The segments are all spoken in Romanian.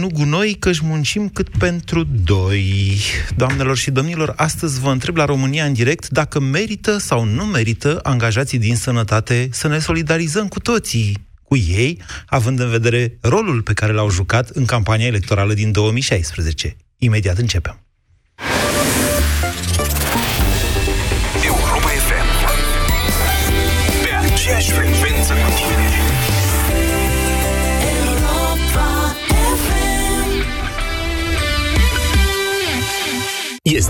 nu gunoi, că-și muncim cât pentru doi. Doamnelor și domnilor, astăzi vă întreb la România în direct dacă merită sau nu merită angajații din sănătate să ne solidarizăm cu toții cu ei, având în vedere rolul pe care l-au jucat în campania electorală din 2016. Imediat începem. Europa FM Pe aceeași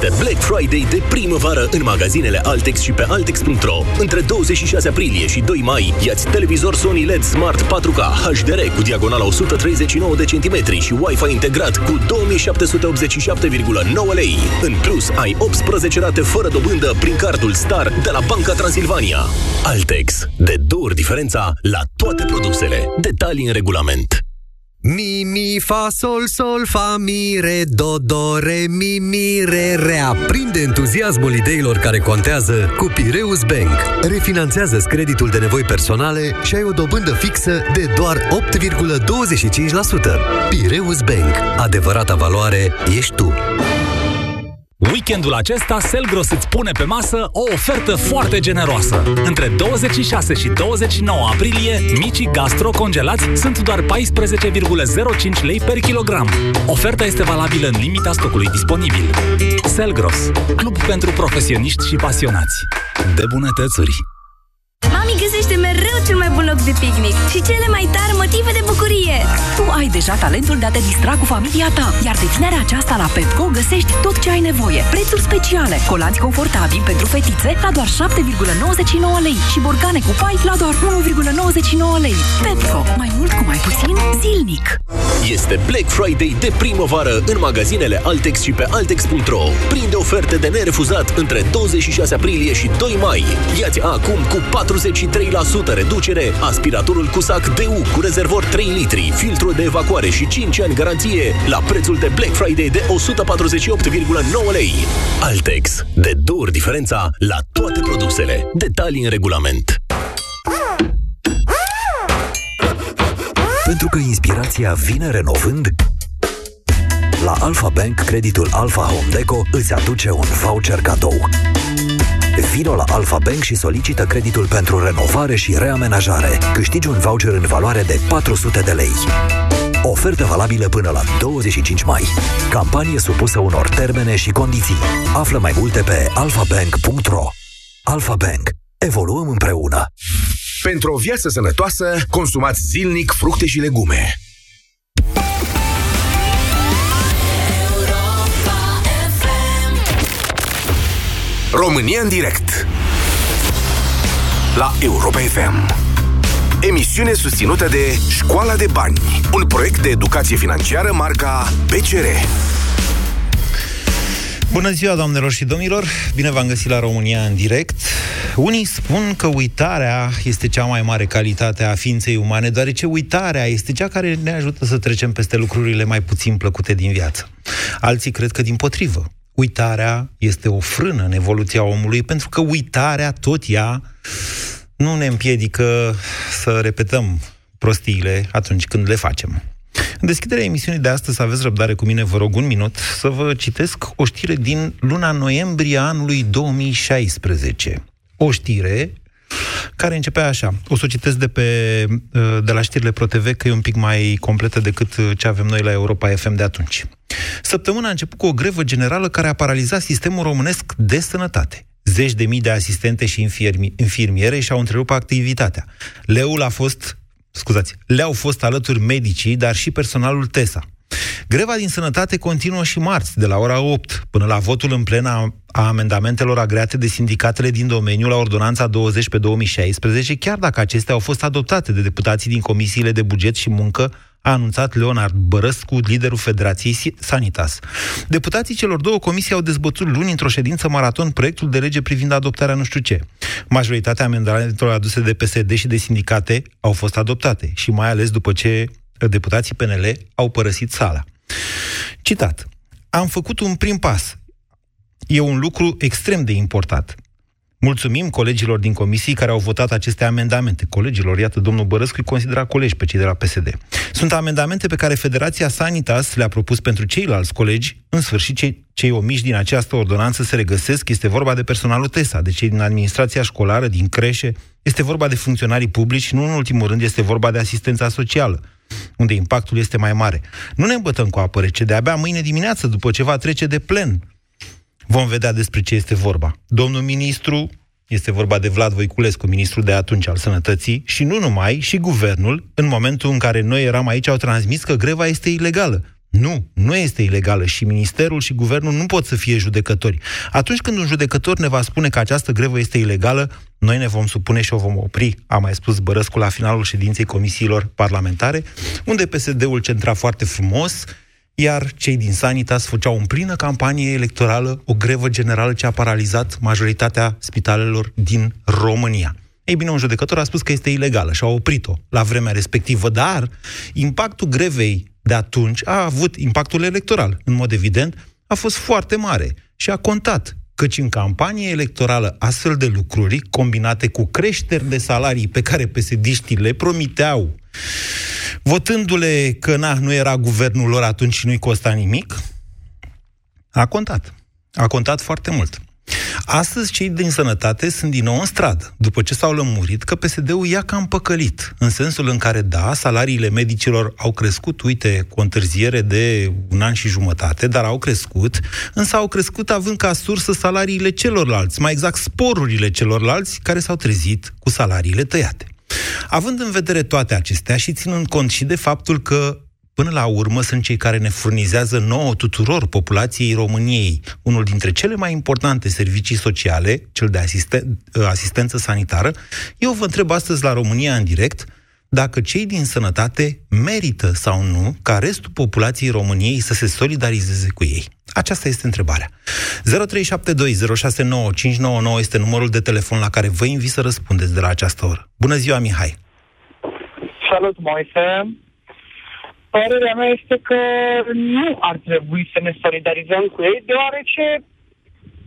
Este Black Friday de primăvară în magazinele Altex și pe Altex.ro. Între 26 aprilie și 2 mai, iați televizor Sony LED Smart 4K HDR cu diagonala 139 de centimetri și Wi-Fi integrat cu 2787,9 lei. În plus, ai 18 rate fără dobândă prin cardul Star de la Banca Transilvania. Altex. De două ori diferența la toate produsele. Detalii în regulament. Mi, mi, fa, sol, sol, fa, mi, re, do, do, re, mi, mi, re, Reaprinde entuziasmul ideilor care contează cu Pireus Bank. Refinanțează creditul de nevoi personale și ai o dobândă fixă de doar 8,25%. Pireus Bank. Adevărata valoare ești tu. Weekendul acesta, Selgros îți pune pe masă o ofertă foarte generoasă. Între 26 și 29 aprilie, micii gastro congelați sunt doar 14,05 lei per kilogram. Oferta este valabilă în limita stocului disponibil. Selgros, club pentru profesioniști și pasionați. De bunătățuri! Loc de picnic și cele mai tari motive de bucurie. Tu ai deja talentul de a te distra cu familia ta, iar de vinerea aceasta la Pepco găsești tot ce ai nevoie. Prețuri speciale, colanți confortabili pentru fetițe la doar 7,99 lei și borcane cu pai la doar 1,99 lei. Pepco, mai mult cu mai puțin zilnic. Este Black Friday de primăvară în magazinele Altex și pe Altex.ro. Prinde oferte de nerefuzat între 26 aprilie și 2 mai. Iați acum cu 43% reducere aspiratorul cu sac DU cu rezervor 3 litri, filtru de evacuare și 5 ani garanție la prețul de Black Friday de 148,9 lei. Altex. De două ori diferența la toate produsele. Detalii în regulament. Pentru că inspirația vine renovând, la Alpha Bank, creditul Alpha Home Deco îți aduce un voucher cadou. Vino la Alpha Bank și solicită creditul pentru renovare și reamenajare. Câștigi un voucher în valoare de 400 de lei. Ofertă valabilă până la 25 mai. Campanie supusă unor termene și condiții. Află mai multe pe alfabank.ro Alpha Bank. Evoluăm împreună. Pentru o viață sănătoasă, consumați zilnic fructe și legume. România în direct La Europa FM Emisiune susținută de Școala de Bani Un proiect de educație financiară marca PCR Bună ziua, doamnelor și domnilor! Bine v-am găsit la România în direct. Unii spun că uitarea este cea mai mare calitate a ființei umane, deoarece uitarea este cea care ne ajută să trecem peste lucrurile mai puțin plăcute din viață. Alții cred că din potrivă. Uitarea este o frână în evoluția omului, pentru că uitarea, tot ea, nu ne împiedică să repetăm prostiile atunci când le facem. În deschiderea emisiunii de astăzi, să aveți răbdare cu mine, vă rog un minut, să vă citesc o știre din luna noiembrie anului 2016. O știre care începea așa. O să o citesc de, pe, de la știrile ProTV, că e un pic mai completă decât ce avem noi la Europa FM de atunci. Săptămâna a început cu o grevă generală care a paralizat sistemul românesc de sănătate. Zeci de mii de asistente și infirmi, infirmiere și-au întrerupt activitatea. Leul a fost scuzați, le-au fost alături medicii, dar și personalul TESA. Greva din sănătate continuă și marți, de la ora 8, până la votul în plen a, a amendamentelor agreate de sindicatele din domeniu la ordonanța 20 pe 2016, chiar dacă acestea au fost adoptate de deputații din comisiile de buget și muncă a anunțat Leonard Bărăscu, liderul Federației Sanitas. Deputații celor două comisii au dezbătut luni într-o ședință maraton proiectul de lege privind adoptarea nu știu ce. Majoritatea amendamentelor aduse de PSD și de sindicate au fost adoptate și mai ales după ce deputații PNL au părăsit sala. Citat. Am făcut un prim pas. E un lucru extrem de important. Mulțumim colegilor din comisii care au votat aceste amendamente. Colegilor, iată, domnul Bărăscu îi considera colegi pe cei de la PSD. Sunt amendamente pe care Federația Sanitas le-a propus pentru ceilalți colegi. În sfârșit, cei, cei omiși din această ordonanță se regăsesc. Este vorba de personalul TESA, de cei din administrația școlară, din creșe. Este vorba de funcționarii publici și, nu în ultimul rând, este vorba de asistența socială unde impactul este mai mare. Nu ne îmbătăm cu apă rece, de-abia mâine dimineață, după ce va trece de plen, vom vedea despre ce este vorba. Domnul ministru, este vorba de Vlad Voiculescu, ministrul de atunci al sănătății, și nu numai, și guvernul, în momentul în care noi eram aici, au transmis că greva este ilegală. Nu, nu este ilegală și ministerul și guvernul nu pot să fie judecători. Atunci când un judecător ne va spune că această grevă este ilegală, noi ne vom supune și o vom opri, a mai spus Bărăscu la finalul ședinței comisiilor parlamentare, unde PSD-ul centra foarte frumos, iar cei din Sanitas făceau în plină campanie electorală o grevă generală ce a paralizat majoritatea spitalelor din România. Ei bine, un judecător a spus că este ilegală și a oprit-o la vremea respectivă, dar impactul grevei de atunci a avut impactul electoral, în mod evident, a fost foarte mare și a contat căci în campanie electorală astfel de lucruri, combinate cu creșteri de salarii pe care pesediștii le promiteau, votându-le că na, nu era guvernul lor atunci și nu-i costa nimic, a contat. A contat foarte mult. Astăzi, cei din sănătate sunt din nou în stradă, după ce s-au lămurit că PSD-ul ia cam păcălit, în sensul în care, da, salariile medicilor au crescut, uite, cu o întârziere de un an și jumătate, dar au crescut, însă au crescut având ca sursă salariile celorlalți, mai exact sporurile celorlalți care s-au trezit cu salariile tăiate. Având în vedere toate acestea și ținând cont și de faptul că până la urmă sunt cei care ne furnizează nouă tuturor populației României unul dintre cele mai importante servicii sociale, cel de asisten- asistență sanitară. Eu vă întreb astăzi la România în direct dacă cei din sănătate merită sau nu ca restul populației României să se solidarizeze cu ei. Aceasta este întrebarea. 0372069599 este numărul de telefon la care vă invit să răspundeți de la această oră. Bună ziua, Mihai! Salut, Moise! Părerea mea este că nu ar trebui să ne solidarizăm cu ei, deoarece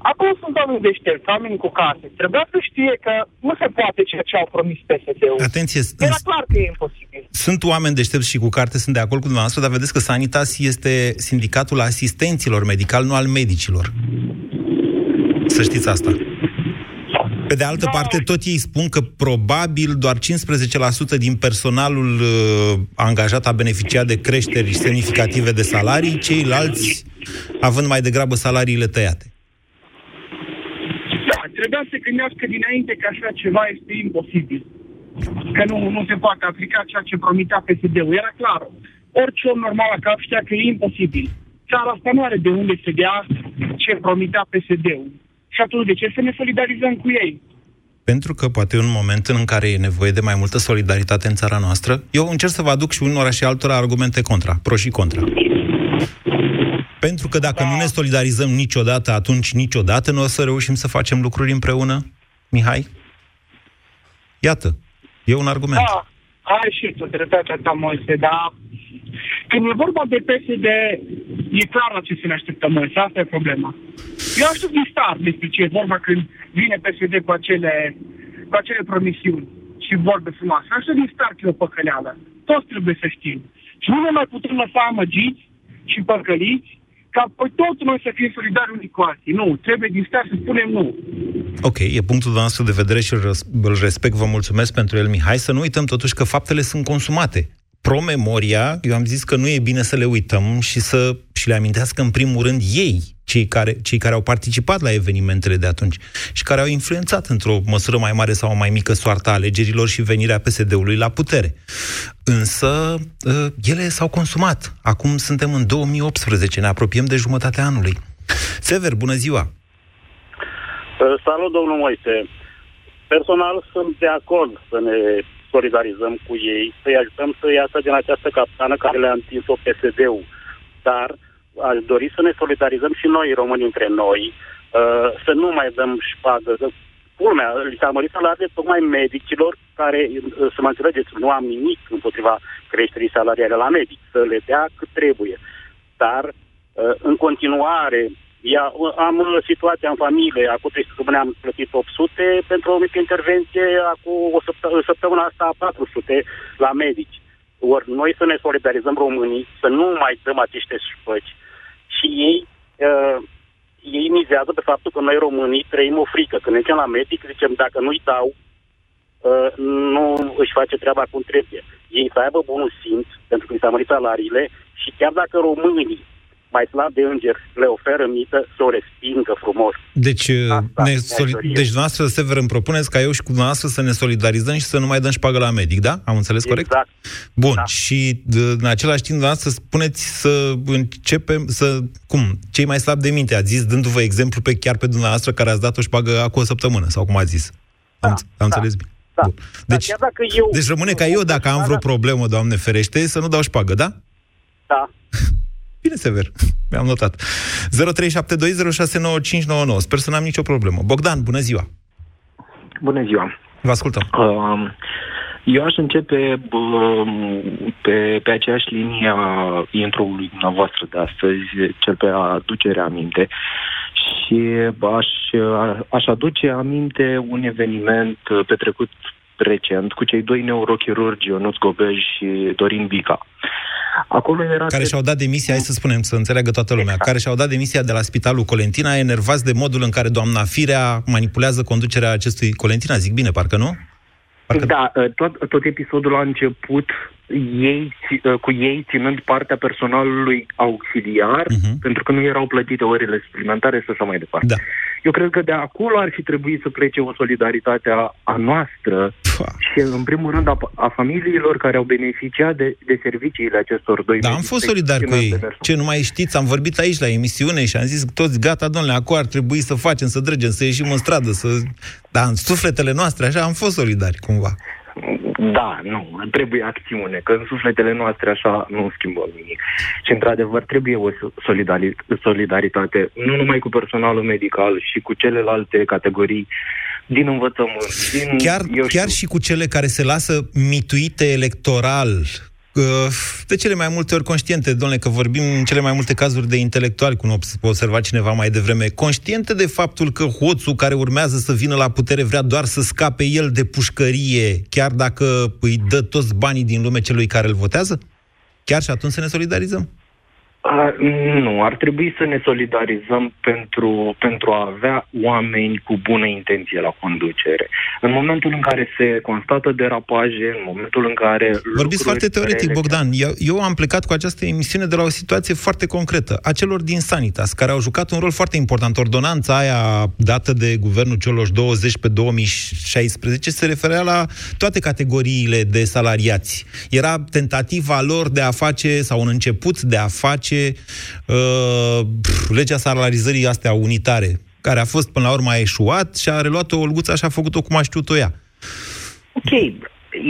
acum sunt oameni deștepți, oameni cu case. Trebuia să știe că nu se poate ceea ce au promis PSD-ul. Atenție! Era clar că e imposibil. Sunt oameni deștepți și cu carte, sunt de acord cu dumneavoastră, dar vedeți că Sanitas este sindicatul asistenților medical, nu al medicilor. Să știți asta. Pe de altă parte, tot ei spun că probabil doar 15% din personalul uh, angajat a beneficiat de creșteri semnificative de salarii, ceilalți având mai degrabă salariile tăiate. Da, trebuia să gândească dinainte că așa ceva este imposibil. Că nu, nu se poate aplica ceea ce promitea PSD-ul. Era clar. Orice om normal la cap știa că e imposibil. Țara asta nu are de unde să dea ce promitea PSD-ul. Și atunci de ce să ne solidarizăm cu ei? Pentru că poate e un moment în care e nevoie de mai multă solidaritate în țara noastră. Eu încerc să vă aduc și unora și altora argumente contra, pro și contra. Pentru că dacă da. nu ne solidarizăm niciodată, atunci niciodată nu o să reușim să facem lucruri împreună, Mihai? Iată, e un argument. Da, ai și tu dreptatea ta, Moise, dar când e vorba de PSD, e clar la ce să ne așteptăm noi, asta e problema. Eu aș din start despre ce e vorba când vine PSD cu acele, cu acele promisiuni și vorbe frumoase. Aș din start că e o păcăleală. Toți trebuie să știm. Și nu ne mai putem lăsa amăgiți și păcăliți ca păi toți noi să fim solidari unii cu alții. Nu, trebuie din start să spunem nu. Ok, e punctul nostru de vedere și îl respect, vă mulțumesc pentru el, Mihai. Să nu uităm totuși că faptele sunt consumate promemoria, eu am zis că nu e bine să le uităm și să și le amintească în primul rând ei, cei care, cei care au participat la evenimentele de atunci și care au influențat într-o măsură mai mare sau mai mică soarta alegerilor și venirea PSD-ului la putere. Însă, ă, ele s-au consumat. Acum suntem în 2018, ne apropiem de jumătatea anului. Sever, bună ziua! Salut, domnul Moise! Personal sunt de acord să ne solidarizăm cu ei, să-i ajutăm să iasă din această captană care le-a întins-o PSD-ul. Dar aș dori să ne solidarizăm și noi, români, între noi, uh, să nu mai dăm șpagă. Culmea, li s-a mărit salariile tocmai medicilor care, uh, să mă înțelegeți, nu am nimic împotriva creșterii salariale la medici, să le dea cât trebuie. Dar, uh, în continuare, Ia, am uh, situația în familie, acum 300 de am plătit 800 pentru o mică intervenție, acum o săptămână, săptămâna asta 400 la medici. Ori noi să ne solidarizăm românii, să nu mai dăm aceste șpăci și ei, uh, ei mizează pe faptul că noi românii trăim o frică. Când ne la medic, zicem, dacă nu-i dau, uh, nu își face treaba cum trebuie. Ei să aibă bunul simț, pentru că îi s-a mărit salariile și chiar dacă românii mai slab de înger le oferă mită, să o respingă frumos. Deci, ne soli... deci dumneavoastră, Sever, îmi propuneți ca eu și cu dumneavoastră să ne solidarizăm și să nu mai dăm șpagă la medic, da? Am înțeles corect? Exact. Bun, Da. și d- în același timp, dumneavoastră, spuneți să începem să... Cum? Cei mai slabi de minte, ați zis, dându-vă exemplu pe chiar pe dumneavoastră care ați dat o șpagă acum o săptămână, sau cum ați zis. Am, Da, am da. înțeles bine. Da. Bun. Dar Deci, chiar dacă eu... deci rămâne ca eu, dacă am vreo problemă, Doamne ferește, să nu dau șpagă, da? Da. Bine, Sever. Mi-am notat. 0372069599. Sper să n-am nicio problemă. Bogdan, bună ziua. Bună ziua! Vă ascultăm. Um, Eu aș începe um, pe, pe aceeași linie a intro-ului dumneavoastră de astăzi, cel pe aducerea aminte. Și aș, aș aduce aminte un eveniment petrecut recent cu cei doi neurochirurgi, Ionuț Gobej și Dorin Bica. Acolo era... Care și-au dat demisia, hai să spunem, să înțeleagă toată lumea, care și-au dat demisia de la Spitalul Colentina, enervați de modul în care doamna Firea manipulează conducerea acestui Colentina. Zic bine, parcă nu? Parcă... Da, tot, tot episodul a început ei, ți- cu ei ținând partea personalului auxiliar, Mhm. pentru că nu erau plătite orele suplimentare și așa mai departe. Da. Eu cred că de acolo ar fi trebuit să plece o solidaritate a, a noastră Pua. și, în primul rând, a, a familiilor care au beneficiat de, de serviciile acestor doi Da, am medici fost solidar cu excepțional ei. de mers. Ce, nu mai știți? Am vorbit aici la emisiune și am zis toți, gata, domnule, acum ar trebui să facem, să dregem, să ieșim în stradă, să... Da, în sufletele noastre, așa, am fost solidari, cumva. Da, nu, trebuie acțiune, că în sufletele noastre așa nu schimbăm nimic. Și într-adevăr trebuie o solidari- solidaritate, nu numai cu personalul medical, și cu celelalte categorii din învățământ. Din, Chiar, eu chiar știu, și cu cele care se lasă mituite electoral, uh, de cele mai multe ori conștiente, domnule, că vorbim în cele mai multe cazuri de intelectuali, cum a observat cineva mai devreme, conștiente de faptul că hoțul care urmează să vină la putere vrea doar să scape el de pușcărie, chiar dacă îi dă toți banii din lume celui care îl votează? Chiar și atunci să ne solidarizăm? A, nu, ar trebui să ne solidarizăm pentru, pentru a avea oameni cu bună intenție la conducere. În momentul în care se constată derapaje, în momentul în care... Vorbiți lucruri foarte teoretic, rele- Bogdan. Eu, eu am plecat cu această emisiune de la o situație foarte concretă, a celor din Sanitas, care au jucat un rol foarte important. Ordonanța aia dată de guvernul celor 20 pe 2016 se referea la toate categoriile de salariați. Era tentativa lor de a face, sau un început de a face, uh, pf, legea salarizării astea unitare, care a fost până la urmă a eșuat și a reluat-o Olguța și a făcut-o cum a știut-o ea. Ok,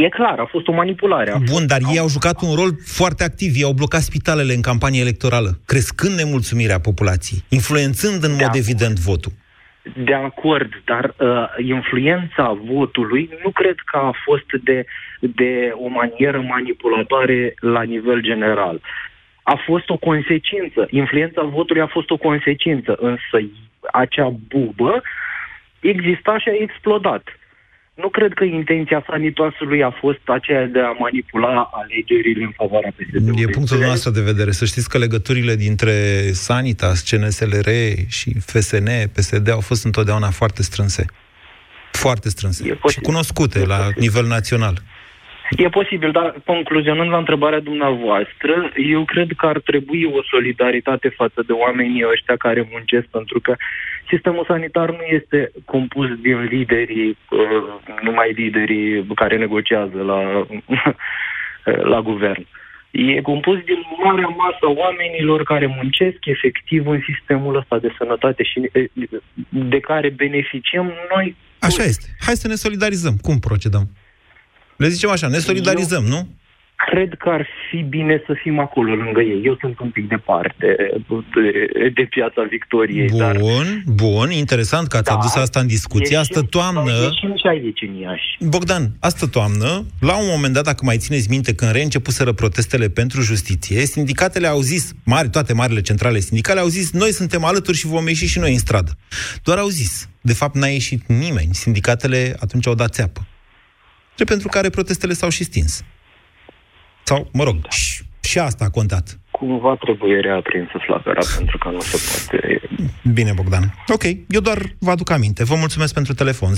e clar, a fost o manipulare. A Bun, dar ei au jucat un rol foarte activ. Ei au blocat spitalele în campanie electorală, crescând nemulțumirea populației, influențând în mod Da. evident votul. De acord, dar uh, influența votului nu cred că a fost de, de o manieră manipulatoare la nivel general. A fost o consecință. Influența votului a fost o consecință, însă acea bubă exista și a explodat. Nu cred că intenția sanitoasului a fost aceea de a manipula alegerile în favoarea PSD-ului. E punctul nostru de vedere. Să știți că legăturile dintre Sanitas, CNSLR și FSN, PSD au fost întotdeauna foarte strânse. Foarte strânse. E Și posibil. cunoscute E la posibil. nivel național. E posibil, dar concluzionând la întrebarea dumneavoastră, eu cred că ar trebui o solidaritate față de oamenii ăștia care muncesc, pentru că sistemul sanitar nu este compus din liderii, uh, numai liderii care negociază la, la guvern. E compus din marea masă a oamenilor care muncesc efectiv în sistemul ăsta de sănătate și eh, de care beneficiem noi. Așa este. Hai să ne solidarizăm. Cum procedăm? Le zicem așa, ne solidarizăm, nu? cred că ar fi bine să fim acolo lângă ei. Eu sunt un pic departe de, de piața Victoriei. Bun, dar... bun, interesant că ați Da. adus asta în discuție. Astă toamnă... Ieșim și aici în Iași. Bogdan, astă toamnă, la un moment dat, dacă mai țineți minte, când reîncepuseră protestele pentru justiție, sindicatele au zis, mari, toate marile centrale sindicale au zis, noi suntem alături și vom ieși și noi în stradă. Doar au zis. De fapt, n-a ieșit nimeni. Sindicatele atunci au dat țeapă. Drept pentru care protestele s-au și stins. Sau, mă rog, și, și asta a contat. Cumva trebuie reaprinsă flacăra, pentru că nu se poate... Bine, Bogdan. Ok, eu doar vă aduc aminte. Vă mulțumesc pentru telefon. 0372069599.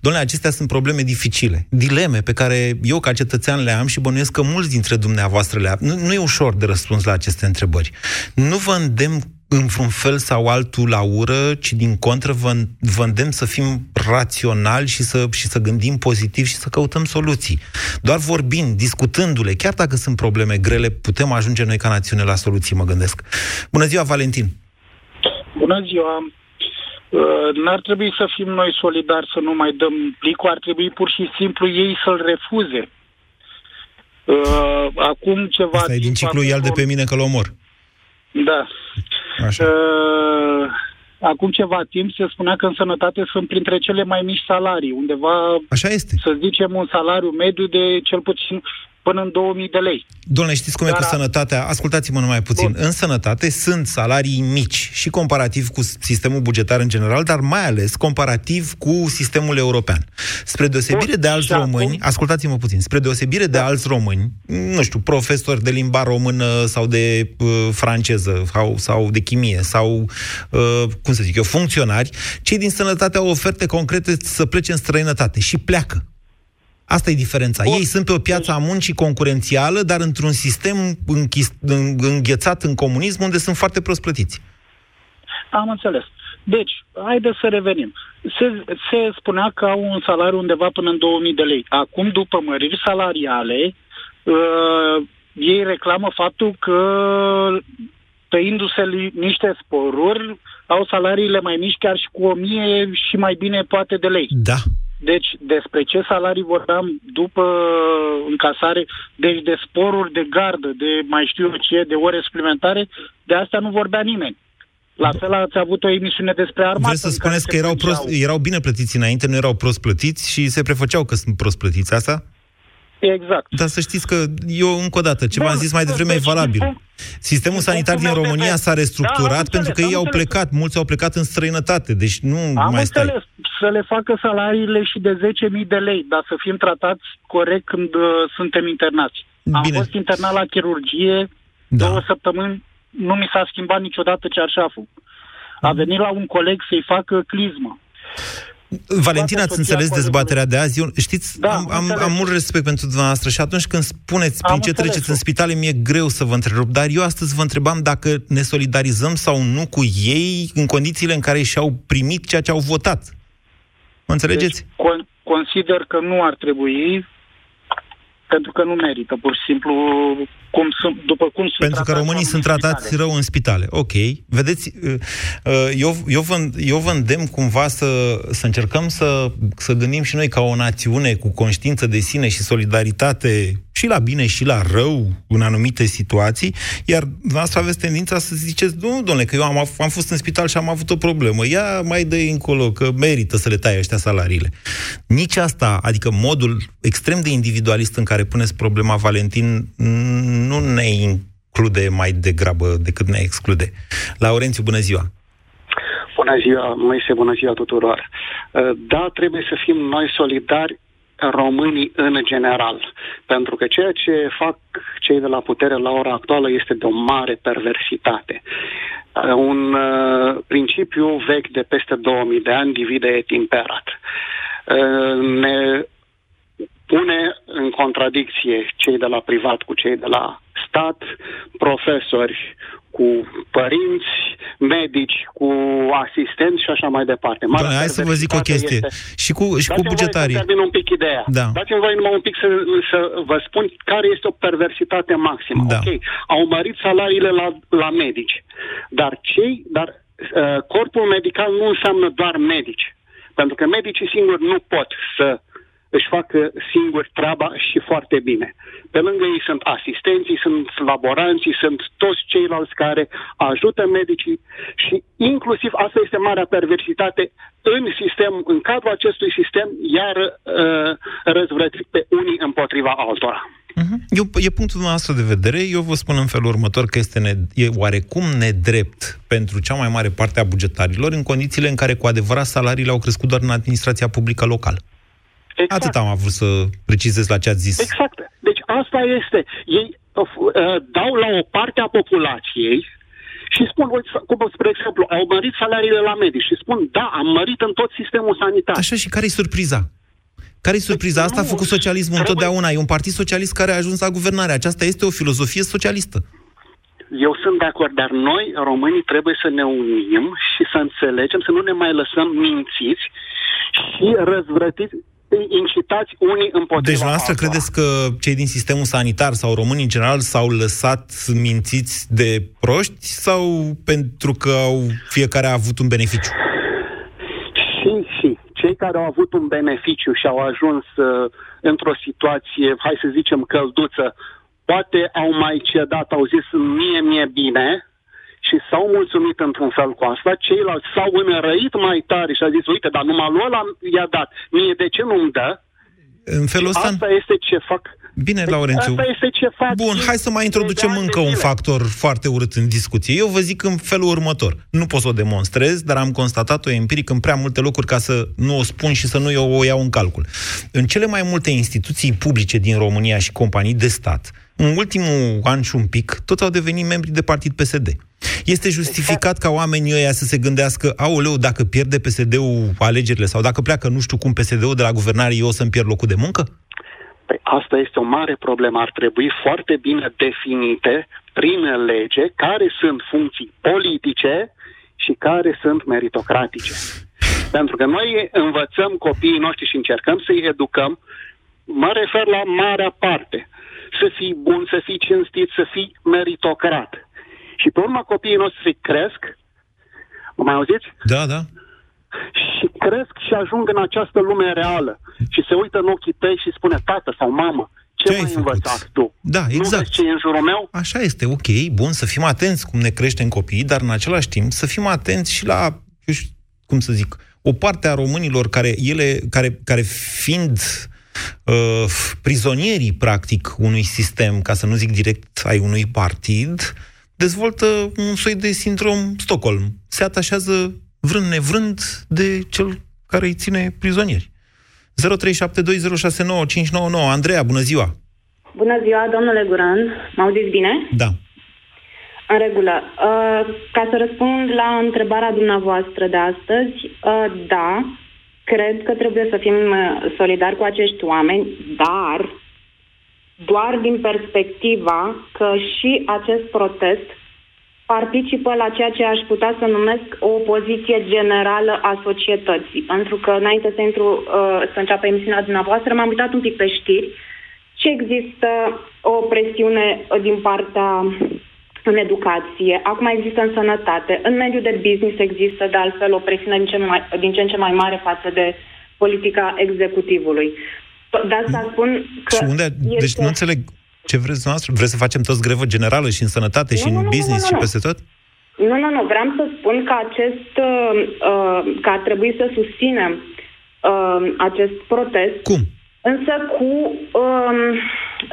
Domnule, acestea sunt probleme dificile, dileme pe care eu ca cetățean le am și bănuiesc că mulți dintre dumneavoastră le am. Nu, nu e ușor de răspuns la aceste întrebări. Nu vă îndemn în vreun fel sau altul la ură, ci din contră vă, vă îndemn să fim raționali și să, și să gândim pozitiv și să căutăm soluții. Doar vorbind, discutându-le, chiar dacă sunt probleme grele, putem ajunge noi ca națiune la soluții, mă gândesc. Bună ziua, Valentin! Bună ziua! Uh, N-ar trebui să fim noi solidari să nu mai dăm plicul, ar trebui pur și simplu ei să-l refuze. Uh, Acum ceva Asta e din timp ciclu acum ial de vor- pe mine că-l omor. Da. Așa. Uh, Acum ceva timp se spunea că în sănătate sunt printre cele mai mici salarii, undeva, Așa este. să zicem, un salariu mediu de cel puțin până în 2000 de lei. Domnule, știți cum e Dar cu a- sănătatea? Ascultați-mă numai puțin. Bun. În sănătate sunt salarii mici și comparativ cu sistemul bugetar în general, dar mai ales comparativ cu sistemul european. Spre deosebire Bun, de alți și acum- români, ascultați-mă puțin, spre deosebire de alți români, nu știu, profesori de limba română sau de uh, franceză sau, sau de chimie sau, uh, cum să zic eu, funcționari, cei din sănătate au oferte concrete să plece în străinătate și pleacă. Asta e diferența. Bun. Ei sunt pe o piață a muncii concurențială, dar într-un sistem închis, în- înghețat în comunism, unde sunt foarte prost plătiți. Am înțeles. Deci, haideți să revenim. Se, se spunea că au un salariu undeva până în 2000 de lei. Acum, după măriri salariale, uh, ei reclamă faptul că tăindu-se li- niște sporuri, au salariile mai mici chiar și cu 1000 și mai bine poate de lei. Da. Deci, despre ce salarii vorbeam după încasare, deci de sporuri de gardă, de mai știu eu ce, de ore suplimentare, de asta nu vorbea nimeni. La fel ați avut o emisiune despre armată. Vreți să în care spuneți că se erau, plângeau. prost, erau bine plătiți înainte, nu erau prost plătiți și se prefăceau că sunt prost plătiți. Asta? Exact. Dar să știți că eu, încă o dată, ce Da, v-am zis mai devreme, e deci, din valabil. punct- Sistemul din sanitar din punctul meu de România vedere- s-a Da, restructurat am pentru că înțeles, ei am au înțeles. plecat, mulți au plecat în străinătate, deci nu Am mai stai. înțeles. Să le facă salariile și de 10.000 de lei, dar să fim tratați corect când uh, suntem internați. Am Bine. fost internat la chirurgie Da. două săptămâni, nu mi s-a schimbat niciodată cearșaful. A venit la un coleg să-i facă clismă. Valentina, ați Toată înțeles soția dezbaterea de azi? Eu, știți, Da, am, am am, înțeles. am mult respect pentru dumneavoastră și atunci când spuneți prin Am ce înțeles-o. treceți în spitale, mi-e greu să vă întrerup, dar eu astăzi vă întrebam dacă ne solidarizăm sau nu cu ei în condițiile în care și-au primit ceea ce au votat. Mă înțelegeți? Deci, con- consider că nu ar trebui pentru că nu merită, pur și simplu, cum sunt, după cum sunt Pentru că tratați românii sunt oamenii în tratați spitale. rău în spitale. Ok. Vedeți, uh, uh, eu, eu, vă, eu vă îndemn cumva să, să încercăm să, să gândim și noi ca o națiune cu conștiință de sine și solidaritate și la bine și la rău în anumite situații, iar dumneavoastră aveți tendința să ziceți, nu, domnule, că eu am, am fost în spital și am avut o problemă, ia mai dă încolo, că merită să le tai ăștia salariile. Nici asta, adică modul extrem de individualist în care puneți problema, Valentin, nu ne include mai degrabă decât ne exclude. Laurențiu, bună ziua! Bună ziua, Moise, bună ziua tuturor. Uh, Da, trebuie să fim noi solidari românii în general, pentru că ceea ce fac cei de la putere la ora actuală este de o mare perversitate. Uh, Un uh, principiu vechi de peste 2000 de ani, divide et imperat. Uh, Ne pune în contradicție cei de la privat cu cei de la stat, profesori cu părinți, medici cu asistenți și așa mai departe. Marea Doamne, hai să vă zic o perversitate chestie. este- Și cu, și cu Dați-mi voie bugetarii. să termin un pic ideea. Da. Dați-mi voie numai un pic să, să vă spun care este o perversitate maximă. Da. Ok, au mărit salariile la, la medici, dar cei, dar uh, corpul medical nu înseamnă doar medici. Pentru că medicii singuri nu pot să își fac singuri treaba și foarte bine. Pe lângă ei sunt asistenții, sunt laboranții, sunt toți ceilalți care ajută medicii și inclusiv asta este marea perversitate în sistem, în cadrul acestui sistem, iar uh, răzvrătit pe unii împotriva altora. Uh-huh. Eu, e punctul nostru de vedere. Eu vă spun în felul următor că este ne, e oarecum nedrept pentru cea mai mare parte a bugetarilor în condițiile în care cu adevărat salariile au crescut doar în administrația publică locală. Exact. Atât am vrut să precizez la ce ați zis. Exact. Deci asta este. Ei uh, dau la o parte a populației și spun, uite, cum, spre exemplu, au mărit salariile la medici și spun, da, am mărit în tot sistemul sanitar. Așa și care e surpriza? Care e surpriza? Asta a făcut socialismul trebuie... întotdeauna. E un partid socialist care a ajuns la guvernare. Aceasta este o filozofie socialistă. Eu sunt de acord, dar noi, românii, trebuie să ne unim și să înțelegem, să nu ne mai lăsăm mințiți și răzvrătiți incitați unii împotriva Deci, noastră credeți că cei din sistemul sanitar sau românii în general s-au lăsat mințiți de proști sau pentru că au, fiecare a avut un beneficiu? Și, și. Cei care au avut un beneficiu și au ajuns uh, într-o situație, hai să zicem, călduță, poate au mai cedat, au zis mie, mie bine, și s-au mulțumit într-un fel cu asta, ceilalți s-au înrăit mai tare și au zis, uite, dar numai lui ăla i-a dat, mie de ce nu-mi dă? În felul ăsta... Asta este ce fac Bine, deci, Laurențiu. Asta este ce fac. Bun, hai să mai introducem încă un factor foarte urât în discuție. Eu vă zic în felul următor. Nu pot să o demonstrez, dar am constatat-o empiric în prea multe locuri ca să nu o spun și să nu eu o iau în calcul. În cele mai multe instituții publice din România și companii de stat, în ultimul an și un pic, toți au devenit membri de partid PSD. Este justificat ca oamenii ăia să se gândească, aoleu, dacă pierde PSD-ul alegerile sau dacă pleacă nu știu cum PSD-ul de la guvernare, eu o să-mi pierd locul de muncă? Păi asta este o mare problemă. Ar trebui foarte bine definite prin lege care sunt funcții politice și care sunt meritocratice. Pentru că noi învățăm copiii noștri și încercăm să-i educăm, mă refer la marea parte, să fii bun, să fii cinstit, să fii meritocrat. Și pe urma copiii noștri cresc, mă mai auziți? Da, da. Și cresc și ajung în această lume reală. Și se uită în ochii tăi și spune, tată sau mamă, ce, ce ai învățat tu? Da, exact. Nu ce e în jurul meu? Așa este, ok, bun, să fim atenți cum ne creștem copiii, dar în același timp să fim atenți și la, eu știu, cum să zic, o parte a românilor care, ele, care, care fiind uh, prizonierii, practic, unui sistem, ca să nu zic direct ai unui partid, dezvoltă un soi de sindrom Stockholm. Se atașează vrând nevrând de cel care îi ține prizonieri. 0372069599. Andreea, bună ziua! Bună ziua, domnule Guran. Mă auziți bine? Da. În regulă. Uh, ca să răspund la întrebarea dumneavoastră de astăzi, uh, da, cred că trebuie să fim uh, solidari cu acești oameni, dar doar din perspectiva că și acest protest participă la ceea ce aș putea să numesc o poziție generală a societății. Pentru că înainte să intru, uh, să înceapă emisiunea dumneavoastră, m-am uitat un pic pe știri și există o presiune din partea în educație, acum există în sănătate, în mediul de business există de altfel o presiune din ce, mai, din ce în ce mai mare față de politica executivului. De asta spun că... Și unde? Este... Deci nu înțeleg ce vreți noastră? Vreți să facem toți grevă generală și în sănătate nu, și în nu, business nu, nu, nu. și peste tot? Nu, nu, nu. Vreau să spun că acest, uh, uh, că ar trebui să susținem uh, acest protest. Cum? Însă cu, um,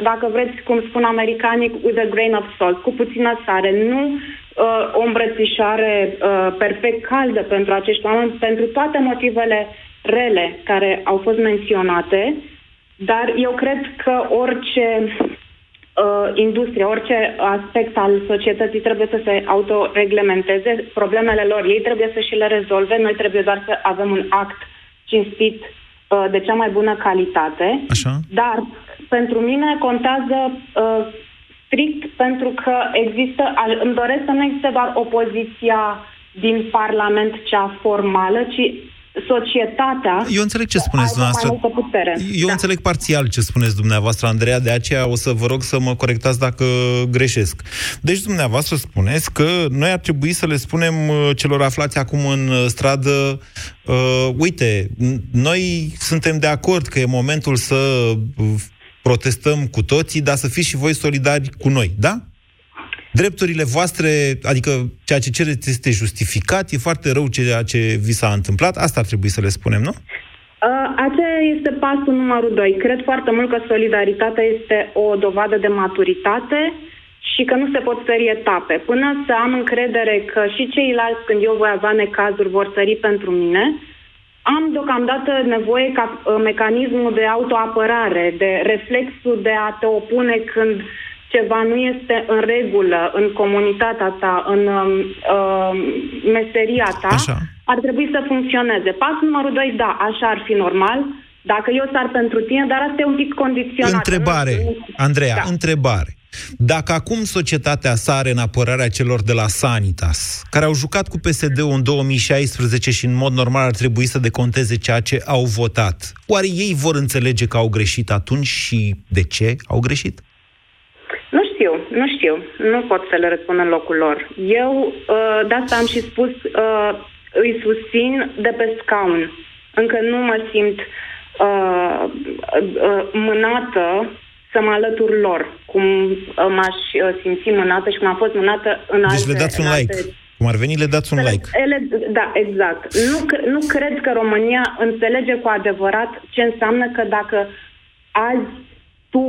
dacă vreți, cum spun americanii, with a grain of salt, cu puțină sare, nu uh, o îmbrățișare uh, perfect caldă pentru acești oameni, pentru toate motivele rele care au fost menționate, dar eu cred că orice uh, industrie, orice aspect al societății trebuie să se autoreglementeze, problemele lor ei trebuie să și le rezolve, noi trebuie doar să avem un act cinstit uh, de cea mai bună calitate. Așa. Dar pentru mine contează uh, strict pentru că există, îmi doresc să nu existe doar opoziția din Parlament cea formală, ci societatea Eu înțeleg ce spuneți aibă mai dumneavoastră. multă putere. Eu da. înțeleg parțial ce spuneți dumneavoastră, Andreea, de aceea o să vă rog să mă corectați dacă greșesc. Deci dumneavoastră spuneți că noi ar trebui să le spunem uh, celor aflați acum în uh, stradă, uh, uite, n- noi suntem de acord că e momentul să uh, protestăm cu toții, dar să fiți și voi solidari cu noi, da? Drepturile voastre, adică ceea ce cereți este justificat, e foarte rău ceea ce vi s-a întâmplat, asta ar trebui să le spunem, nu? Uh, Aceea este pasul numărul 2. Cred foarte mult că solidaritatea este o dovadă de maturitate și că nu se pot sări etape. Până să am încredere că și ceilalți, când eu voi avea necazuri, vor sări pentru mine, am deocamdată nevoie ca uh, mecanismul de autoapărare, de reflexul de a te opune când ceva nu este în regulă în comunitatea ta, în um, um, meseria ta, Așa. ar trebui să funcționeze. Pasul numărul 2, da, așa ar fi normal, dacă eu sar pentru tine, dar asta e un pic condiționat. Întrebare, Nu- Andreea, Da. întrebare. Dacă acum societatea sare în apărarea celor de la Sanitas, care au jucat cu PSD-ul în 2016 și în mod normal ar trebui să deconteze ceea ce au votat, oare ei vor înțelege că au greșit atunci și de ce au greșit? Nu știu, nu știu. Nu pot să le răspund în locul lor. Eu, uh, de asta am și spus, uh, îi susțin de pe scaun. Încă nu mă simt uh, uh, mânată să mă alătur lor, cum uh, m-aș uh, simți mânată și cum am fost mânată în alte... Deci le dați un în like. alte- Cum ar veni, le dați un like. ele, da, exact. Nu, cre- nu cred că România înțelege cu adevărat ce înseamnă că dacă azi tu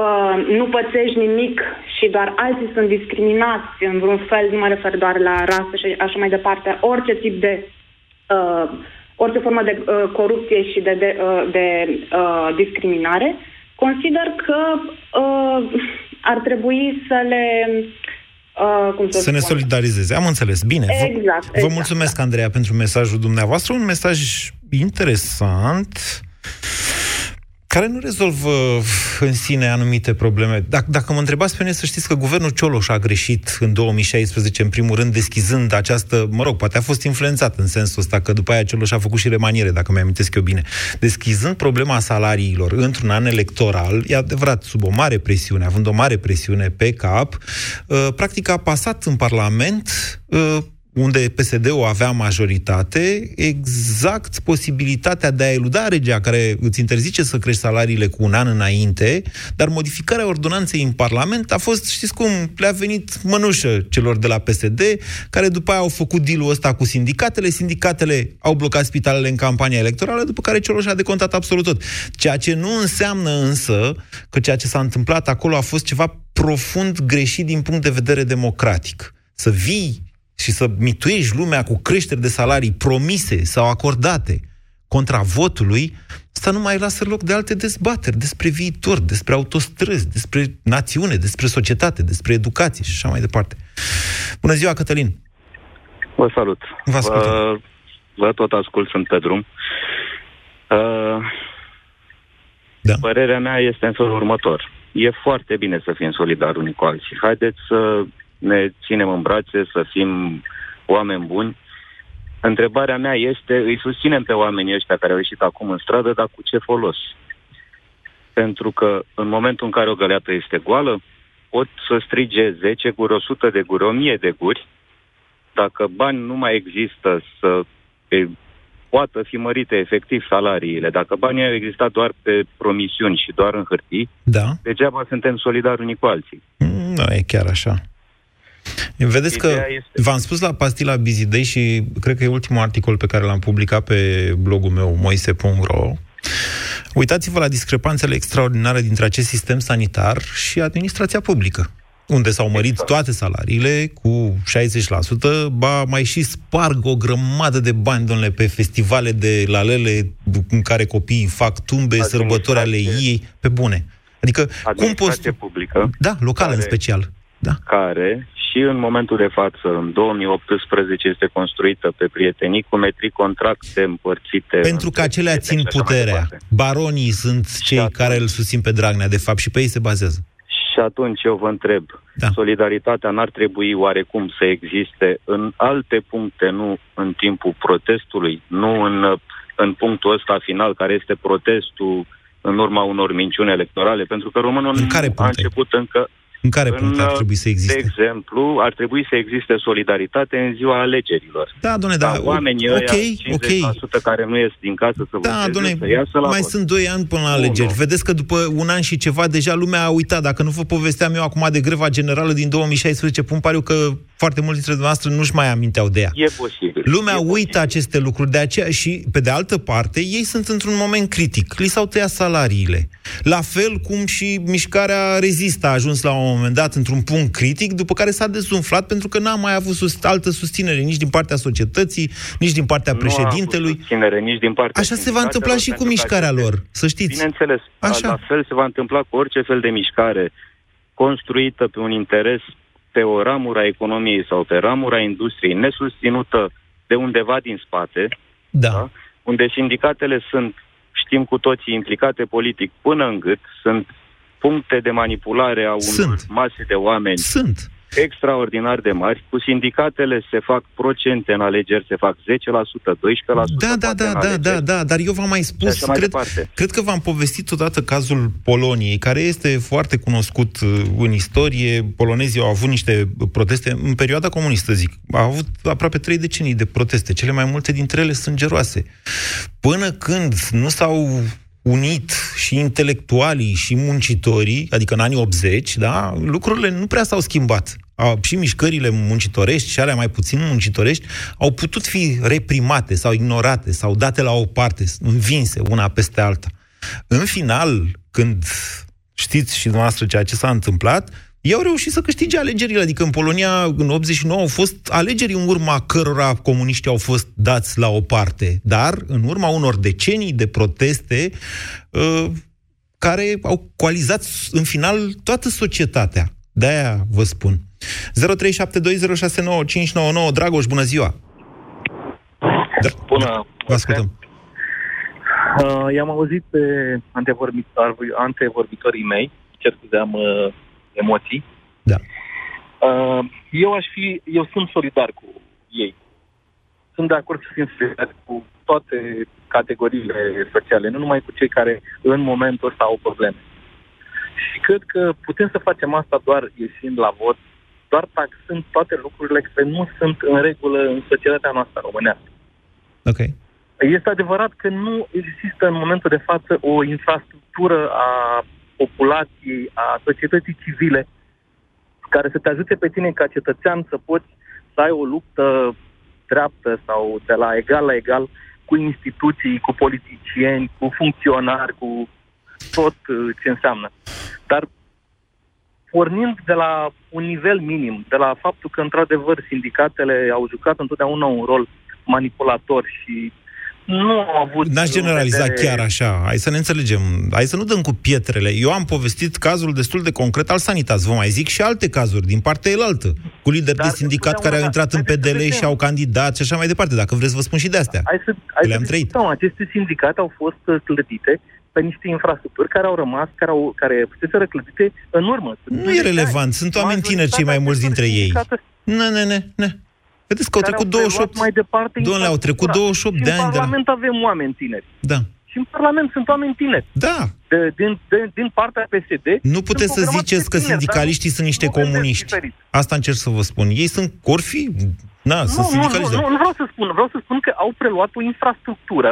uh, nu pățești nimic și doar alții sunt discriminați în vreun fel, nu mă refer doar la rasă și așa mai departe, orice tip de uh, orice formă de uh, corupție și de, de, uh, de uh, discriminare, consider că uh, ar trebui să le uh, cum să, Să ne spun? solidarizeze. Am înțeles. Bine. Vă- Exact, Vă exact, mulțumesc, Andreea, pentru mesajul dumneavoastră. Un mesaj interesant care nu rezolvă în sine anumite probleme. Dacă, dacă mă întrebați pe mine, să știți că guvernul Cioloș a greșit în 2016, în primul rând, deschizând această, mă rog, poate a fost influențat în sensul ăsta, că după aia Cioloș a făcut și remaniere, dacă mi-amintesc eu bine. Deschizând problema salariilor într-un an electoral, e adevărat, sub o mare presiune, având o mare presiune pe cap, uh, practic a pasat în Parlament uh, unde PSD-ul avea majoritate, exact posibilitatea de a eluda legea care îți interzice să crești salariile cu un an înainte, dar modificarea ordonanței în Parlament a fost, știți cum, le-a venit mănușă celor de la PSD, care după aia au făcut deal ăsta cu sindicatele, sindicatele au blocat spitalele în campania electorală, după care Cioloș a decontat absolut tot. Ceea ce nu înseamnă însă că ceea ce s-a întâmplat acolo a fost ceva profund greșit din punct de vedere democratic. Să vii și să mituiești lumea cu creșteri de salarii promise sau acordate contra votului, asta nu mai lasă loc de alte dezbateri despre viitor, despre autostrăzi, despre națiune, despre societate, despre educație și așa mai departe. Bună ziua, Cătălin! Vă salut. Vă ascultăm. Vă, vă tot ascult, sunt pe drum. Uh, da. Părerea mea este în felul următor. E foarte bine să fim solidari unii cu alții. Haideți să ne ținem în brațe, să fim oameni buni. Întrebarea mea este, îi susținem pe oamenii ăștia care au ieșit acum în stradă, dar cu ce folos? Pentru că în momentul în care o găleată este goală, pot să strige 10 guri, 100 de guri, 1000 de guri, dacă bani nu mai există să e, poată fi mărite efectiv salariile, dacă banii au existat doar pe promisiuni și doar în hârtii, Da. degeaba suntem solidari unii cu alții. Nu e chiar așa. Vedeți că Ideea este- v-am spus la Pastila Bizidei și cred că e ultimul articol pe care l-am publicat pe blogul meu moise.ro. Uitați-vă la discrepanțele extraordinare dintre acest sistem sanitar și administrația publică, unde s-au mărit toate salariile cu 60%, ba mai și sparg o grămadă de bani, domnule, pe festivale de lalele în care copiii fac tumbe, sărbători ale ei, pe bune. Adică, cum poți... Administrație publică, Da, locală în Care- special. Da. care și în momentul de față, în 2018, este construită pe prietenii cu metri contracte împărțite. Pentru că acelea țin puterea. Baronii sunt cei care îl susțin pe Dragnea, de fapt, și pe ei se bazează. Și atunci eu vă întreb, Da. solidaritatea n-ar trebui oarecum să existe în alte puncte, nu în timpul protestului, nu în uh, în punctul ăsta final, care este protestul în urma unor minciuni electorale, pentru că românul În care a punct ai? început încă În care punct ar trebui să existe? De exemplu, ar trebui să existe solidaritate în ziua alegerilor. Da, domnule, Ca da, oamenii ok, ăia, 50% care nu ies din casă să Da, voteze, domnule, să iasă la mai vot. sunt doi ani până la alegeri. Vedeți că după un an și ceva, deja lumea a uitat. Dacă nu vă povesteam eu acum de greva generală din 2016, pun pariu că foarte mulți dintre dumneavoastră nu-și mai aminteau de ea. E posibil. Lumea uită aceste lucruri, de aceea și, pe de altă parte, ei sunt într-un moment critic. Li s-au tăiat salariile. La fel cum și mișcarea Rezista a ajuns la un moment dat într-un punct critic, după care s-a dezumflat pentru că n-a mai avut sus- altă susținere nici din partea societății, nici din partea Nu a avut președintelui. susținere nici din partea Așa se va întâmpla și cu pentru că mișcarea aceste- lor, să știți. Bineînțeles, Așa. la fel se va întâmpla cu orice fel de mișcare construită pe un interes pe o ramură a economiei sau pe ramura industriei nesusținută de undeva din spate, da. unde sindicatele sunt, știm cu toții, implicate politic până în gât, sunt puncte de manipulare a unor Sunt. mase de oameni Sunt. Extraordinar de mari. Cu sindicatele se fac procente în alegeri, se fac 10%, 12%. Da, da, poate în da, da, alegeri. da, da, dar eu v-am mai Și spus, așa mai cred, departe. cred că v-am povestit odată cazul Poloniei, care este foarte cunoscut uh, în istorie. Polonezii au avut niște proteste în perioada comunistă, zic. Au avut aproape trei decenii de proteste, cele mai multe dintre ele sângeroase. Până când nu s-au unit și intelectualii și muncitorii, adică în anii 80, da, lucrurile nu prea s-au schimbat. Au, și mișcările muncitorești și alea mai puțin muncitorești au putut fi reprimate sau ignorate sau date la o parte, învinse una peste alta. În final, când știți și dumneavoastră ceea ce s-a întâmplat, ei au reușit să câștige alegerile. Adică în Polonia, în 89, au fost alegeri în urma cărora comuniștii au fost dați la o parte. Dar, în urma unor decenii de proteste, uh, care au coalizat în final toată societatea. De-aia vă spun. 0372069599 Dragoș, bună ziua! Da, Bună! Vă ascultăm. Uh, i-am auzit pe antevorbitor, antevorbitorii mei, cer scuze, am uh, emoții. Da. Uh, eu aș fi, eu sunt solidar cu ei. Sunt de acord să fim solidari cu toate categoriile sociale, nu numai cu cei care în momentul ăsta au probleme. Și cred că putem să facem asta doar ieșind la vot, doar taxând toate lucrurile care nu sunt în regulă în societatea noastră românească. Ok. Este adevărat că nu există în momentul de față o infrastructură a populației, a societății civile, care să te ajute pe tine ca cetățean să poți să ai o luptă dreaptă sau de la egal la egal cu instituții, cu politicieni, cu funcționari, cu tot uh, ce înseamnă. Dar pornind de la un nivel minim, de la faptul că, într-adevăr, sindicatele au jucat întotdeauna un rol manipulator și nu au avut... N-aș în generaliza vedere- chiar așa. Hai să ne înțelegem. Hai să nu dăm cu pietrele. Eu am povestit cazul destul de concret al Sanitas. Vă mai zic și alte cazuri din partea elaltă. Cu lideri de sindicat care au intrat în PDL și au candidat și așa mai departe. Dacă vreți, vă spun și de astea. Hai să, hai Le-am să trăit. discutăm. Aceste sindicate au fost uh, clădite pe niște infrastructuri care au rămas, care, au, care fusese clădite în urmă. Nu e relevant. Sunt oameni tineri cei mai mulți dintre ei. Ne, ne, ne, ne. Vedeți că au care trecut au preluat 28. mai departe Domnule, au trecut infrastructura. 28 și de în ani de la... Parlament avem oameni tineri. Da. Și în Parlament sunt oameni tineri. Da. De, din, de, din partea PSD. Nu puteți să sunt o grămadă ziceți de că tineri, sindicaliștii dar sunt niște nu gândesc comuniști. diferit. Asta încerc să vă spun. Ei sunt, or fi, na, sunt Nu, nu, nu, sindicaliști. nu, dar- nu vreau să spun. Vreau să spun că au preluat o infrastructură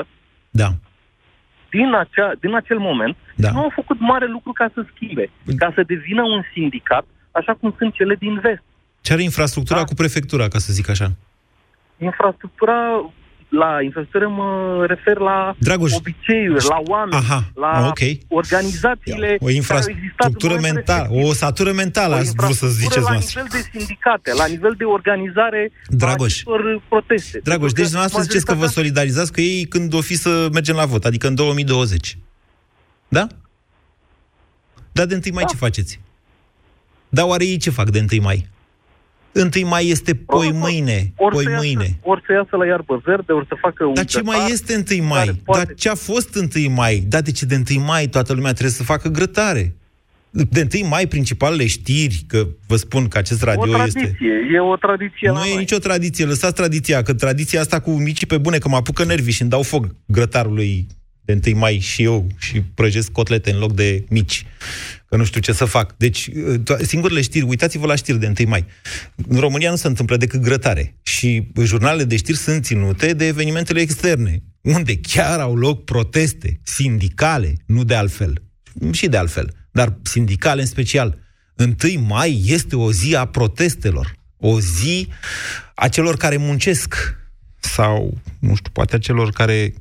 Da. Din, acea, din acel moment Da. și nu au făcut mare lucru ca să schimbe, ca să devină un sindicat, așa cum sunt cele din vest. Ce are infrastructura Da. cu prefectura, ca să zic așa? Infrastructura, la infrastructură mă refer la Dragoș, obiceiuri, la oameni, Aha, la ok. organizațiile O infrastructură mentală, o satură mentală, aș vrut să ziceți la noastră. nivel de sindicate, la nivel de organizare Dragoș. a acestor proteste. Dragoș, deci Pentru că dumneavoastră ziceți că vă majoritatea- solidarizați cu ei când o fi să mergem la vot, adică în 2020. Da? Dar de 1 mai ce faceți? Dar oare ei ce fac de 1 mai? 1 mai este poi mâine, ori poi să, iasă, mâine. ori să iasă la iarbă verde, ori să facă un Dar ce mai grătar este 1 mai? care poate- Dar ce a fost 1 mai? Da, de ce de 1 mai toată lumea trebuie să facă grătare? De întâi mai principalele știri, că vă spun că acest radio o tradiție, este... e o tradiție Nu la e noi. nicio tradiție, lăsați tradiția, că tradiția asta cu micii pe bune, că mă apucă nervii și îmi dau foc grătarului de 1 mai și eu și prăjesc cotlete în loc de mici, că nu știu ce să fac. Deci, to- singurele știri, uitați-vă la știri de 1 mai. În România nu se întâmplă decât grătare și jurnalele de știri sunt ținute de evenimentele externe, unde chiar au loc proteste sindicale, nu de altfel, și de altfel, dar sindicale în special. 1 mai este o zi a protestelor, o zi a celor care muncesc sau, nu știu, poate a celor care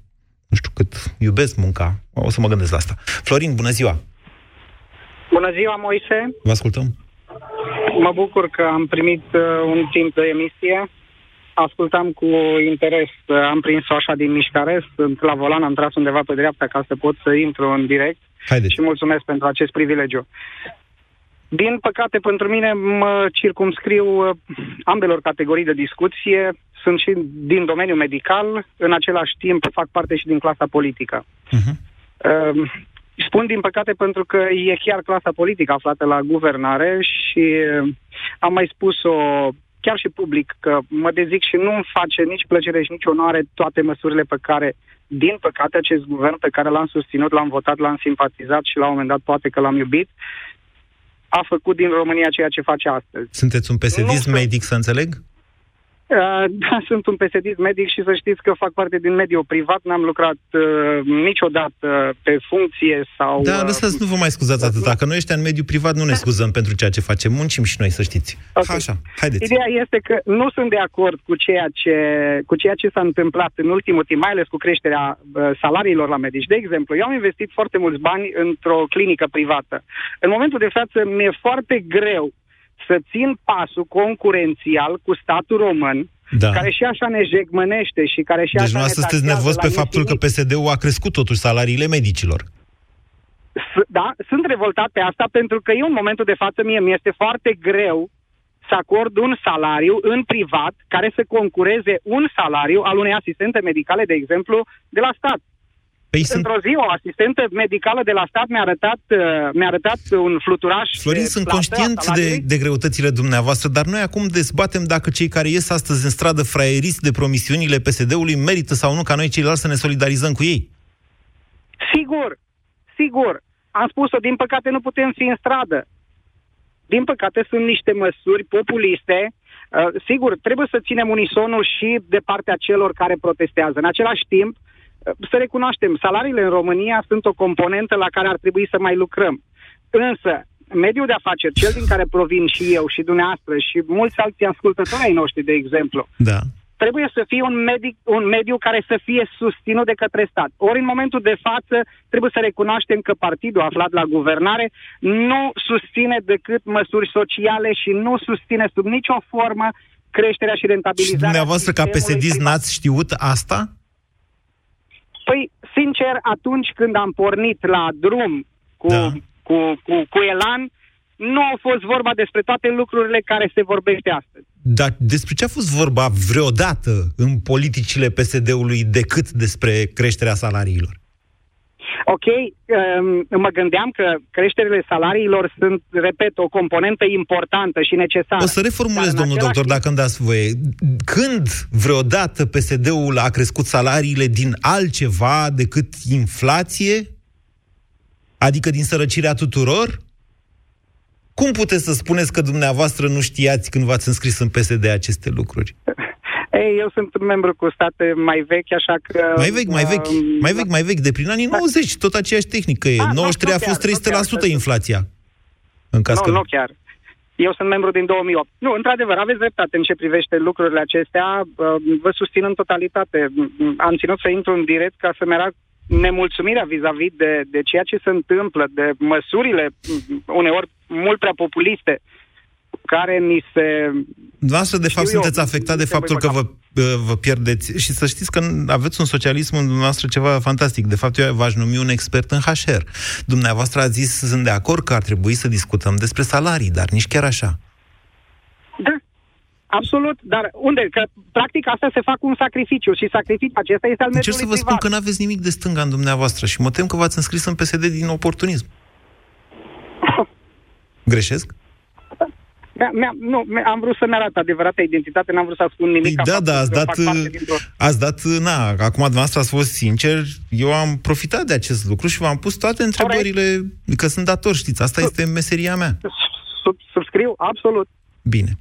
nu știu cât iubesc munca. O să mă gândesc la asta. Florin, bună ziua! Bună ziua, Moise! Vă ascultăm. Mă bucur că am primit uh, un timp de emisie. Ascultam cu interes, uh, am prins-o așa din mișcare, sunt la volan, am tras undeva pe dreapta ca să pot să intru în direct Haideți. și mulțumesc pentru acest privilegiu. Din păcate, pentru mine mă circumscriu uh, ambelor categorii de discuție. Sunt și din domeniul medical, în același timp fac parte și din clasa politică. Uh, spun din păcate pentru că e chiar clasa politică aflată la guvernare și uh, am mai spus-o chiar și public că mă dezic și nu-mi face nici plăcere și nici onoare toate măsurile pe care, din păcate, acest guvern pe care l-am susținut, l-am votat, l-am simpatizat și la un moment dat poate că l-am iubit, a făcut din România ceea ce face astăzi. Sunteți un pesedist Nu, medic, să înțeleg? Uh, Da, sunt un pesedist medic și să știți că fac parte din mediul privat. N-am lucrat uh, niciodată pe funcție sau... Da, uh, lăsați, nu vă mai scuzați atâta, că noi ăștia în mediul privat nu ne scuzăm pentru ceea ce facem. Muncim și noi, să știți. Ok. Așa, haideți. Ideea este că nu sunt de acord cu ceea ce, cu ceea ce s-a întâmplat în ultimul timp, mai ales cu creșterea uh, salariilor la medici. De exemplu, eu am investit foarte mulți bani într-o clinică privată. În momentul de față mi-e foarte greu să țin pasul concurențial cu statul român, Da. care și așa ne jegmănește și care și Deci așa nu ne sunteți taxează nervos la pe faptul că infinit. PSD-ul a crescut totuși salariile medicilor. S- Da, sunt revoltat pe asta pentru că eu în momentul de față mie mi este foarte greu să acord un salariu în privat care să concureze un salariu al unei asistente medicale, de exemplu, de la stat. Păi sunt... Într-o zi, o asistentă medicală de la stat mi-a arătat, uh, mi-a arătat un fluturaș Florin, de sunt plată a conștient de, salariului. de greutățile dumneavoastră, dar noi acum dezbatem dacă cei care ies astăzi în stradă fraieriți de promisiunile PSD-ului merită sau nu ca noi ceilalți să ne solidarizăm cu ei. Sigur, sigur. Am spus-o, din păcate nu putem fi în stradă. Din păcate sunt niște măsuri populiste. Uh, sigur, trebuie să ținem unisonul și de partea celor care protestează. În același timp, uh, să recunoaștem, salariile în România sunt o componentă la care ar trebui să mai lucrăm. Însă, mediul de afaceri, cel din care provin și eu și dumneavoastră și mulți alți ascultători ai noștri, de exemplu, Da. trebuie să fie un, medic, un mediu care să fie susținut de către stat. Ori în momentul de față trebuie să recunoaștem că partidul aflat la guvernare nu susține decât măsuri sociale și nu susține sub nicio formă creșterea și Și rentabilizarea. dumneavoastră, ca sistemului PSD, privat. n-ați știut asta? Păi, sincer, atunci când am pornit la drum cu, Da. cu, cu, cu Elan, nu a fost vorba despre toate lucrurile care se vorbește astăzi. Dar despre ce a fost vorba vreodată în politicile PSD-ului decât despre creșterea salariilor? Ok, um, mă gândeam că creșterile salariilor sunt, repet, o componentă importantă și necesară. O să reformulez, Dar în domnul același doctor, dacă îmi dați voie. Când vreodată PSD-ul a crescut salariile din altceva decât inflație? Adică din sărăcirea tuturor? Cum puteți să spuneți că dumneavoastră nu știați când v-ați înscris în PSD aceste lucruri? Ei, eu sunt un membru cu state mai vechi, așa că... Mai vechi, mai vechi, um, mai vechi, mai vechi, de prin anii 90, tot aceeași tehnică e. Ah, nu, 93 a nu fost chiar, nu 300% chiar. inflația. În caz Nu, că... nu chiar. Eu sunt membru din 2008. Nu, într-adevăr, aveți dreptate în ce privește lucrurile acestea. Uh, Vă susțin în totalitate. Am ținut să intru în direct ca să-mi arăt nemulțumirea vis-a-vis de, de ceea ce se întâmplă, de măsurile mm, uneori mult prea populiste care ni se... Dumneavoastră, de fapt, Știu eu, sunteți afectat de nu faptul că trebuie vă, vă pierdeți. Și să știți că aveți un socialism în dumneavoastră ceva fantastic. De fapt, eu v-aș numi un expert în HR. Dumneavoastră a zis, sunt de acord că ar trebui să discutăm despre salarii, dar nici chiar așa. Da, absolut. Dar unde? Că practic asta se fac cu un sacrificiu și sacrificiul acesta este al Încerc mediului să vă spun privat. că nu aveți nimic de stânga în dumneavoastră și mă tem că v-ați înscris în PSD din oportunism. Greșesc? Mi-a, mi-a, nu, am vrut să-mi arăt adevărata identitate, n-am vrut să spun nimic. Păi da, da, ați dat, ați dat, na, acum dumneavoastră ați fost sincer, eu am profitat de acest lucru și v-am pus toate întrebările, Corect. că sunt dator, știți, asta este meseria mea. Sub, subscriu, absolut. Bine.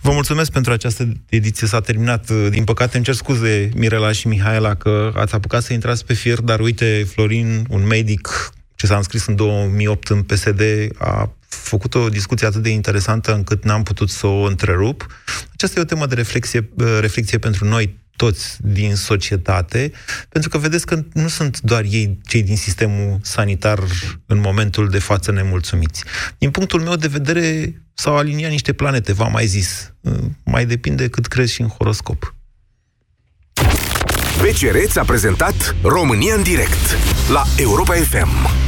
Vă mulțumesc pentru această ediție, s-a terminat. Din păcate îmi cer scuze, Mirela și Mihaela, că ați apucat să intrați pe fier, dar uite, Florin, un medic ce s-a înscris în 2008 în PSD, a făcut o discuție atât de interesantă încât n-am putut să o întrerup. Aceasta e o temă de reflexie, reflexie pentru noi toți din societate, pentru că vedeți că nu sunt doar ei, cei din sistemul sanitar, în momentul de față nemulțumiți. Din punctul meu de vedere, s-au aliniat niște planete, v-am mai zis. Mai depinde cât crezi și în horoscop. BCR ți-a prezentat România în direct la Europa FM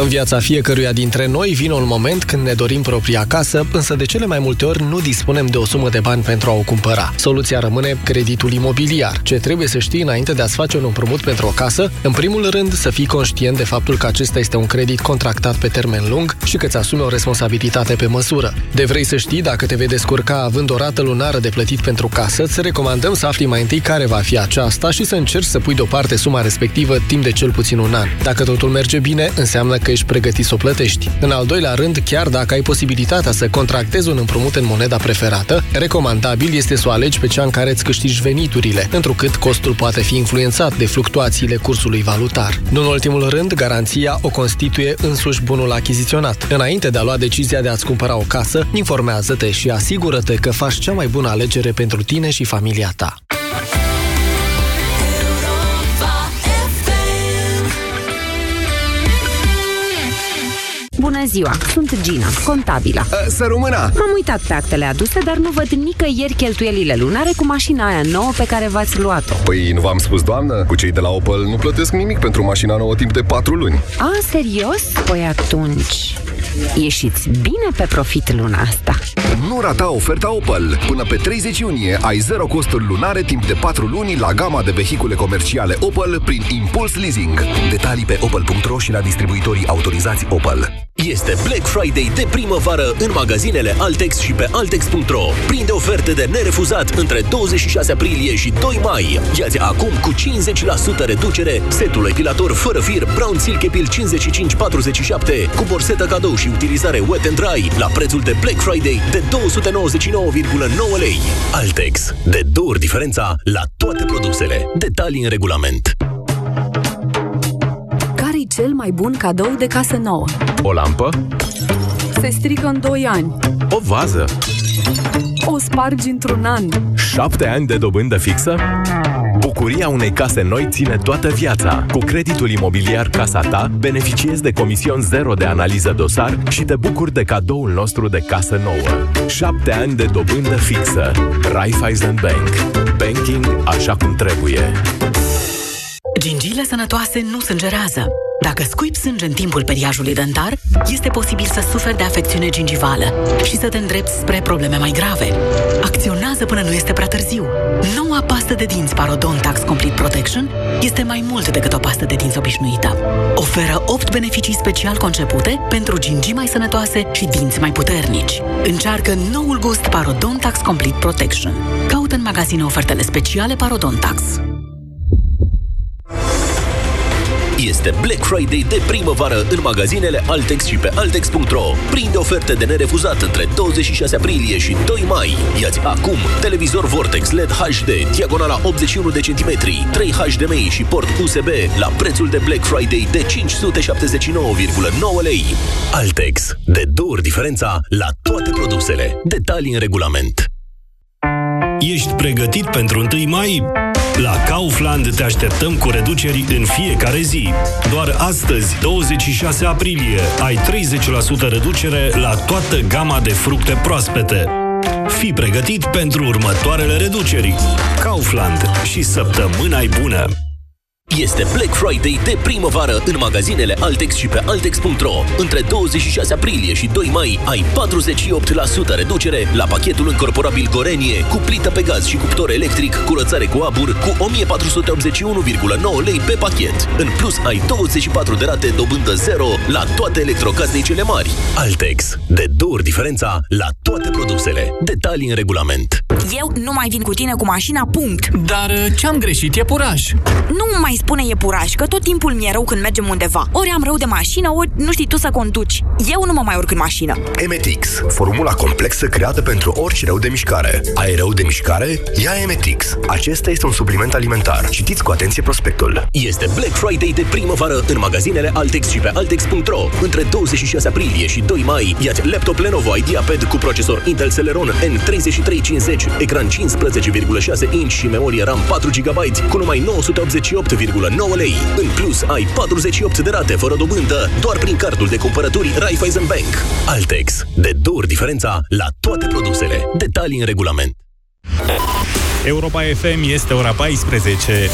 În viața fiecăruia dintre noi vine un moment când ne dorim propria casă, însă de cele mai multe ori nu dispunem de o sumă de bani pentru a o cumpăra. Soluția rămâne creditul imobiliar. Ce trebuie să știi înainte de a-ți face un împrumut pentru o casă? În primul rând, să fii conștient de faptul că acesta este un credit contractat pe termen lung și că îți asumi o responsabilitate pe măsură. De vrei să știi dacă te vei descurca având o rată lunară de plătit pentru casă, îți recomandăm să afli mai întâi care va fi aceasta și să încerci să pui deoparte suma respectivă timp de cel puțin un an. Dacă totul merge bine, înseamnă că ești pregătit să o plătești. În al doilea rând, chiar dacă ai posibilitatea să contractezi un împrumut în moneda preferată, recomandabil este să o alegi pe cea în care îți câștigi veniturile, întrucât costul poate fi influențat de fluctuațiile cursului valutar. Nu în ultimul rând, garanția o constituie însuși bunul achiziționat. Înainte de a lua decizia de a-ți cumpăra o casă, informează-te și asigură-te că faci cea mai bună alegere pentru tine și familia ta. Bună ziua, sunt Gina, contabila. Să rămână! M-am uitat pe actele aduse, dar nu văd nicăieri cheltuielile lunare cu mașina aia nouă pe care v-ați luat-o. Păi nu v-am spus, doamnă? Cu cei de la Opel nu plătesc nimic pentru mașina nouă timp de 4 luni. A, serios? Păi atunci... Ieșiți bine pe profit luna asta. Nu rata oferta Opel. Până pe 30 iunie ai zero costuri lunare timp de 4 luni la gama de vehicule comerciale Opel prin Impuls Leasing. Detalii pe opel.ro și la distribuitorii autorizați Opel. Este Black Friday de primăvară în magazinele Altex și pe Altex.ro. Prinde oferte de nerefuzat între 26 aprilie și 2 mai. Iați acum cu 50% reducere setul epilator fără fir Brown Silk Epil 55-47 cu borsetă cadou și utilizare wet and dry la prețul de Black Friday de 299,9 lei. Altex. De două ori diferența la toate produsele. Detalii în regulament cel mai bun cadou de casă nouă? O lampă? Se strică în 2 ani. O vază? O spargi într-un an. 7 ani de dobândă fixă? Bucuria unei case noi ține toată viața. Cu creditul imobiliar Casa Ta, beneficiezi de comision zero de analiză dosar și te bucuri de cadoul nostru de casă nouă. 7 ani de dobândă fixă. Raiffeisen Bank. Banking așa cum trebuie. Gingiile sănătoase nu sângerează. Dacă scuipi sânge în timpul periajului dentar, este posibil să suferi de afecțiune gingivală și să te îndrepți spre probleme mai grave. Acționează până nu este prea târziu. Noua pastă de dinți Parodontax Complete Protection este mai mult decât o pastă de dinți obișnuită. Oferă 8 beneficii special concepute pentru gingii mai sănătoase și dinți mai puternici. Încearcă noul gust Parodontax Complete Protection. Caută în magazine ofertele speciale Parodontax. Este Black Friday de primăvară în magazinele Altex și pe Altex.ro. Prinde oferte de nerefuzat între 26 aprilie și 2 mai. Iați acum televizor Vortex LED HD, diagonala 81 de centimetri, 3 HDMI și port USB la prețul de Black Friday de 579,9 lei. Altex. De două ori diferența la toate produsele. Detalii în regulament. Ești pregătit pentru 1 mai? La Kaufland te așteptăm cu reduceri în fiecare zi. Doar astăzi, 26 aprilie, ai 30% reducere la toată gama de fructe proaspete. Fii pregătit pentru următoarele reduceri. Kaufland și săptămâna bună! Este Black Friday de primăvară în magazinele Altex și pe Altex.ro. Între 26 aprilie și 2 mai ai 48% reducere la pachetul încorporabil Gorenie cu plită pe gaz și cuptor electric, curățare cu abur cu 1481,9 lei pe pachet. În plus ai 24 de rate dobândă 0 la toate electrocasnicele mari. Altex. De două ori diferența la toate produsele. Detalii în regulament. Eu nu mai vin cu tine cu mașina, punct. Dar uh, ce-am greșit e puraj. Nu mai spune e puraj, că tot timpul mi-e rău când mergem undeva. Ori am rău de mașină, ori nu știi tu să conduci. Eu nu mă mai urc în mașină. Emetix, formula complexă creată pentru orice rău de mișcare. Ai rău de mișcare? Ia Emetix. Acesta este un supliment alimentar. Citiți cu atenție prospectul. Este Black Friday de primăvară în magazinele Altex și pe Altex.ro. Între 26 aprilie și 2 mai, iați laptop Lenovo IdeaPad cu procesor Intel Celeron N3350, ecran 15,6 inch și memorie RAM 4 GB cu numai 988,9 lei. În plus, ai 48 de rate fără dobândă doar prin cardul de cumpărături Raiffeisen Bank. Altex. De două ori diferența la toate produsele. Detalii în regulament. Europa FM este ora 14.